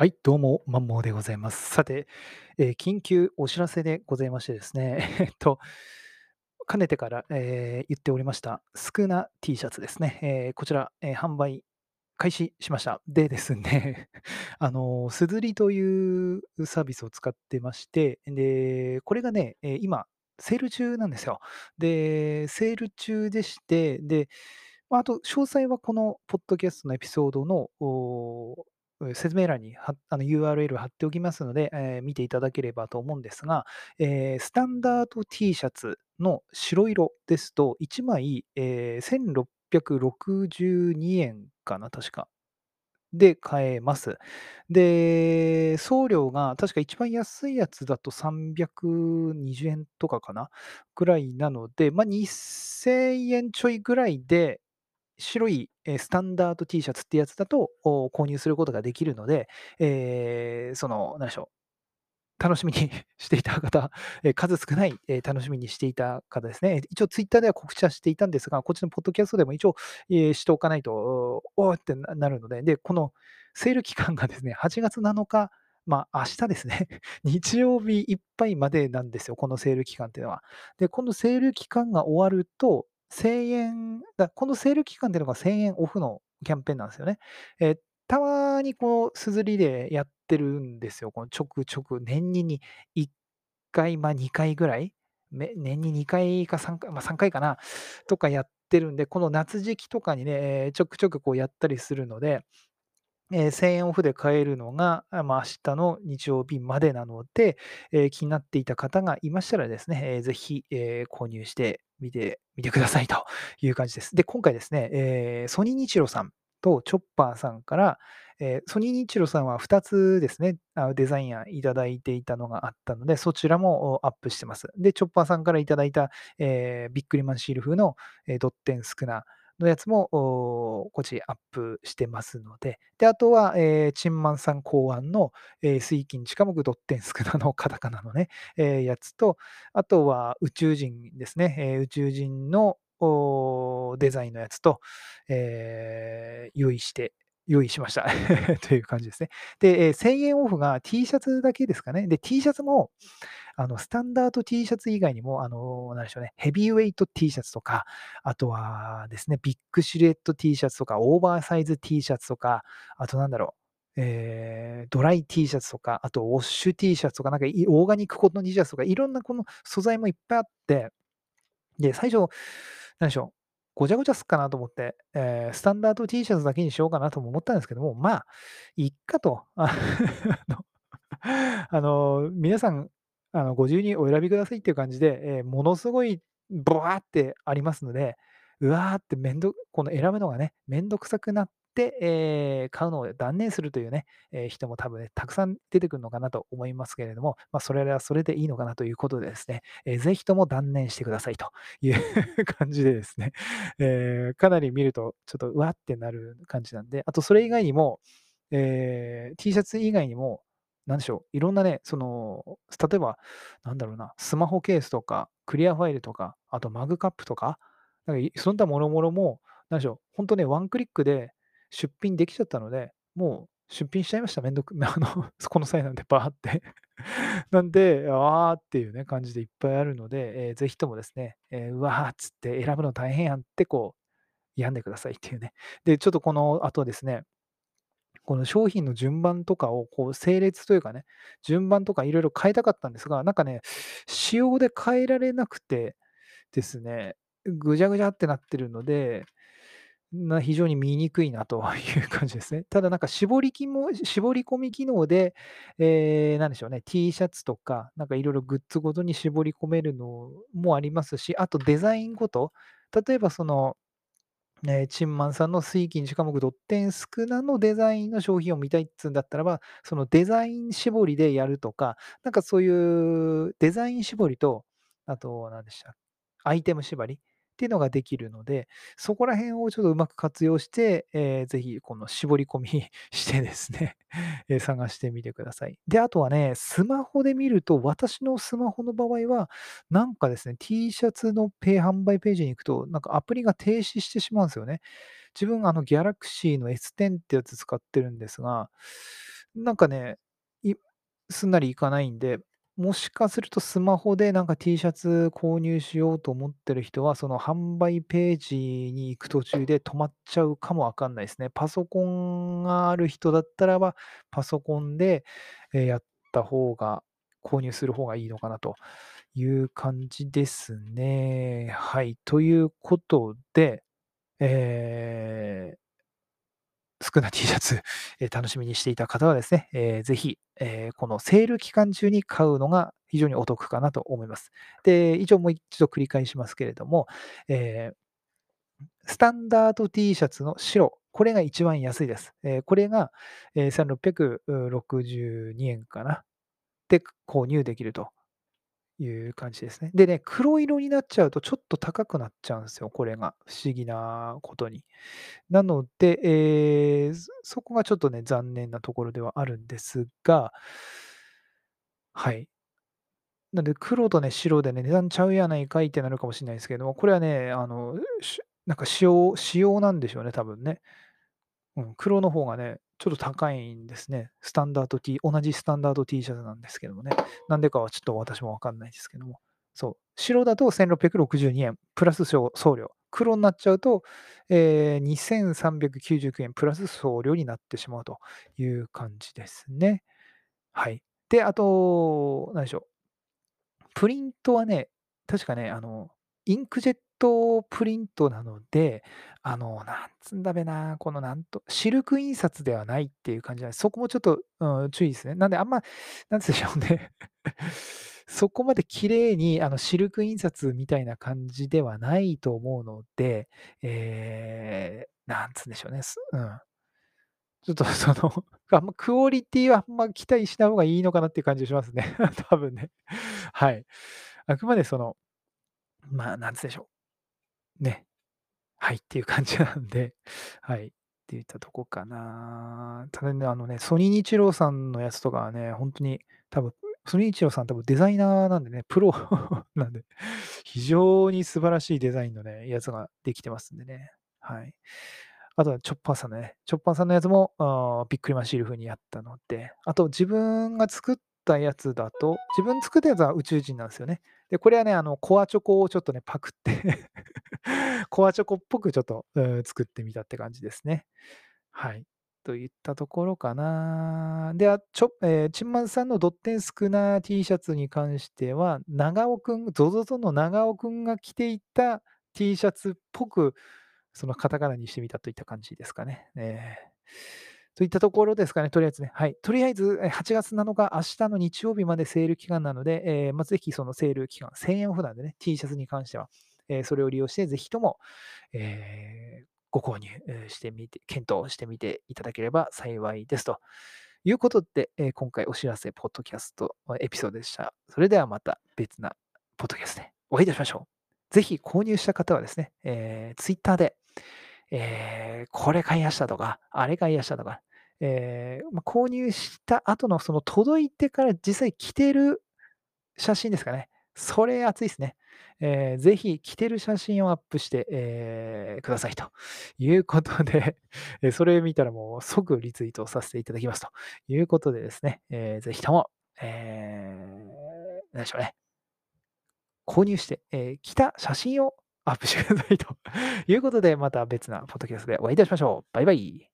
はい、どうも、マンモーでございます。さて、えー緊急お知らせでございましてですね、えっと、かねてから、えー言っておりました、スクナ T シャツですね。えーこちら、えー販売開始しました。でですね、あの、すずりというサービスを使ってまして、で、これがね、えー今、セール中なんですよ。で、セール中でして、で、まあ、あと詳細はこのポッドキャストのエピソードのおえ説明欄にあの URL 貼っておきますので、えー見ていただければと思うんですが、えースタンダード T シャツの白色ですと、1枚、えー1662円かな、確か。で買えます。で、送料が確か一番安いやつだと320円とかかな、ぐらいなので、まあ、2000円ちょいぐらいで、白い、スタンダード T シャツってやつだと、購入することができるので、えーその、なんでしょう楽しみに していた方、数少ない、楽しみにしていた方ですね。一応ツイッターでは告知はしていたんですが、こっちのポッドキャストでも一応、え、しておかないと、おおってななるので、で、このセール期間がですね、8月7日、まあ、明日ですね、日曜日いっぱいまでなんですよ、このセール期間っていうのは。で、このセール期間が終わると、1000円だこのセール期間っていうのが1000円オフのキャンペーンなんですよね。えたまにこう、すずりでやってるんですよ。このちょくちょく、年にに1回、まあ、2回ぐらい、年に2回か3回、まあ、3回かな、とかやってるんで、この夏時期とかにね、ちょくちょくこうやったりするので、えー1000円オフで買えるのが、まあ、明日の日曜日までなので、えー気になっていた方がいましたらですね、えーぜひ、えー購入してみてみてくださいという感じです。で、今回ですね、えーソニー日露さんとチョッパーさんから、えーソニー日露さんは2つですね、あデザイン案いただいていたのがあったので、そちらもアップしてます。で、チョッパーさんからいただいた、えービックリマンシール風の、えードッテン少なのやつも、こっちアップしてますので、で、あとは、えーチンマンさん考案の、えー水金地下木ドッテン少なのカタカナのね、えーやつと、あとは宇宙人ですね、えー宇宙人のデザインのやつと、えー用意して用意しました という感じですね。で、えー1000円オフが T シャツだけですかね。で、T シャツも、あの、スタンダード T シャツ以外にも、あの、なんでしょうね、ヘビーウェイト T シャツとか、あとはですね、ビッグシルエット T シャツとか、オーバーサイズ T シャツとか、あとなんだろう、えードライ T シャツとか、あとウォッシュ T シャツとか、なんかオーガニックコットン T シャツとか、いろんなこの素材もいっぱいあってで、最初、なんでしょう、ごちゃごちゃすっかなと思って、えースタンダード T シャツだけにしようかなとも思ったんですけども、まあ、いっかと。あの皆さん、あの、ご自由にお選びくださいっていう感じで、えーものすごいブワーってありますので、うわーってめんどこの選ぶのがね、めんどくさくなって、えー買うのを断念するというね、えー人も多分ね、たくさん出てくるのかなと思いますけれども、まあ、それはそれでいいのかなということでですね、えーぜひとも断念してくださいという感じでですね、えーかなり見るとちょっとうわーってなる感じなんで、あとそれ以外にも、えー T シャツ以外にも、なんでしょう、いろんなね、その、例えば、なんだろうな、スマホケースとか、クリアファイルとか、あとマグカップとか、なんかそんなもろもろも、なんでしょう、ほんとね、ワンクリックで出品できちゃったので、もう出品しちゃいました。めんどく あの、この際なんでバーって なんで、ああっていうね、感じでいっぱいあるので、えーぜひともですね、えーうわーっつって選ぶの大変やんってこう、病んでくださいっていうね。で、ちょっとこの後ですね、この商品の順番とかをこう整列というかね、順番とかいろいろ変えたかったんですが、なんかね、仕様で変えられなくてですね、ぐちゃぐちゃってなってるので、な非常に見にくいなという感じですね。ただなんか絞りきも絞り込み機能で、えー、なんでしょうね、T シャツとか、なんかいろいろグッズごとに絞り込めるのもありますし、あとデザインごと、例えばそのえーチンマンさんの水金地下目ドッテンスクナのデザインの商品を見たいっつうんだったらば、そのデザイン絞りでやるとか、なんかそういうデザイン絞りと、あと何でした、アイテム縛りっていうのができるので、そこら辺をちょっとうまく活用して、えーぜひこの絞り込み してですね、えー探してみてください。で、あとはね、スマホで見ると、私のスマホの場合は、なんかですね、T シャツのペイ販売ページに行くと、なんかアプリが停止してしまうんですよね。自分、あの、Galaxy の S10 ってやつ使ってるんですが、なんかね、すんなりいかないんで、もしかするとスマホでなんか T シャツ購入しようと思ってる人は、その販売ページに行く途中で止まっちゃうかもわかんないですね。パソコンがある人だったらば、パソコンで、え、やった方が購入する方がいいのかなという感じですね。はい。ということで、えー少な T シャツ、えー楽しみにしていた方はですね、えーぜひ、えーこのセール期間中に買うのが非常にお得かなと思います。で、以上もう一度繰り返しますけれども、えスタンダード T シャツの白、これが一番安いです。えこれが、えー1662円かな。で、購入できるという感じですね。でね、黒色になっちゃうとちょっと高くなっちゃうんですよ、これが。不思議なことに。なので、えーそこがちょっとね、残念なところではあるんですが、はい。なんで、黒とね、白でね、値段ちゃうやないかいってなるかもしれないですけども、これはね、あの、なんか仕様仕様なんでしょうね、多分ね。うん、黒の方がね、ちょっと高いんですね。スタンダード T、同じスタンダード T シャツなんですけどもね。なんでかはちょっと私もわかんないですけども。そう。白だと1662円、プラス送料。黒になっちゃうと、えー、2399円プラス送料になってしまうという感じですね。はい。で、あと、何でしょう。プリントはね、確かね、あの、インクジェットトプリントなので、あの、なんつんだべな、このなんと、シルク印刷ではないっていう感じなんです。そこもちょっと、うん、注意ですね。なんであんま、なんつでしょうね。そこまで綺麗にあのシルク印刷みたいな感じではないと思うので、えー、なんつうんでしょうね。うん。ちょっと その、あんまクオリティはあんま期待しない方がいいのかなっていう感じがしますね。多分ね。はい。あくまでその、まあ、なんつうでしょう。ね。はいっていう感じなんで、はい。っていったとこかな。ただね、あのね、ソニー日郎さんのやつとかはね、ほんとに多分、ソニー日郎さん多分デザイナーなんでね、プロ なんで、非常に素晴らしいデザインのね、やつができてますんでね。はい。あとはチョッパーさんのね、チョッパーさんのやつも、あ、びっくりマンシール風にやったので、あと自分が作ったやつだと、自分作ったやつは宇宙人なんですよね。で、これはね、あの、コアチョコをちょっとね、パクって コアチョコっぽくちょっと、作ってみたって感じですね。はい。といったところかな。で、あ、ちょえー、チンマンさんのドッテンスクナー T シャツに関しては、長尾くん、ゾゾゾの長尾くんが着ていた T シャツっぽく、そのカタカナにしてみたといった感じですかね。えーといったところですかね、とりあえずね。はい。とりあえず、8月7日、明日の日曜日までセール期間なので、えーまあ、ぜひそのセール期間、1000円オフなんでね、T シャツに関しては、えーそれを利用して、ぜひとも、えーご購入してみて、検討してみていただければ幸いですと。いうことで、えー今回お知らせ、ポッドキャストエピソードでした。それではまた別なポッドキャストでお会いいたしましょう。ぜひ購入した方はですね、えー、Twitter で、えーこれ買いやしたとか、あれ買いやしたとか、えーまあ、購入した後のその届いてから実際着てる写真ですかね。それ熱いですね。えーぜひ着てる写真をアップして、えーくださいということで、えそれ見たらもう即リツイートさせていただきますということでですね、えーぜひとも、えー、何でしょうね。購入して、えー着た写真をアップしてくださいということで、また別なポッドキャストでお会いいたしましょう。バイバイ。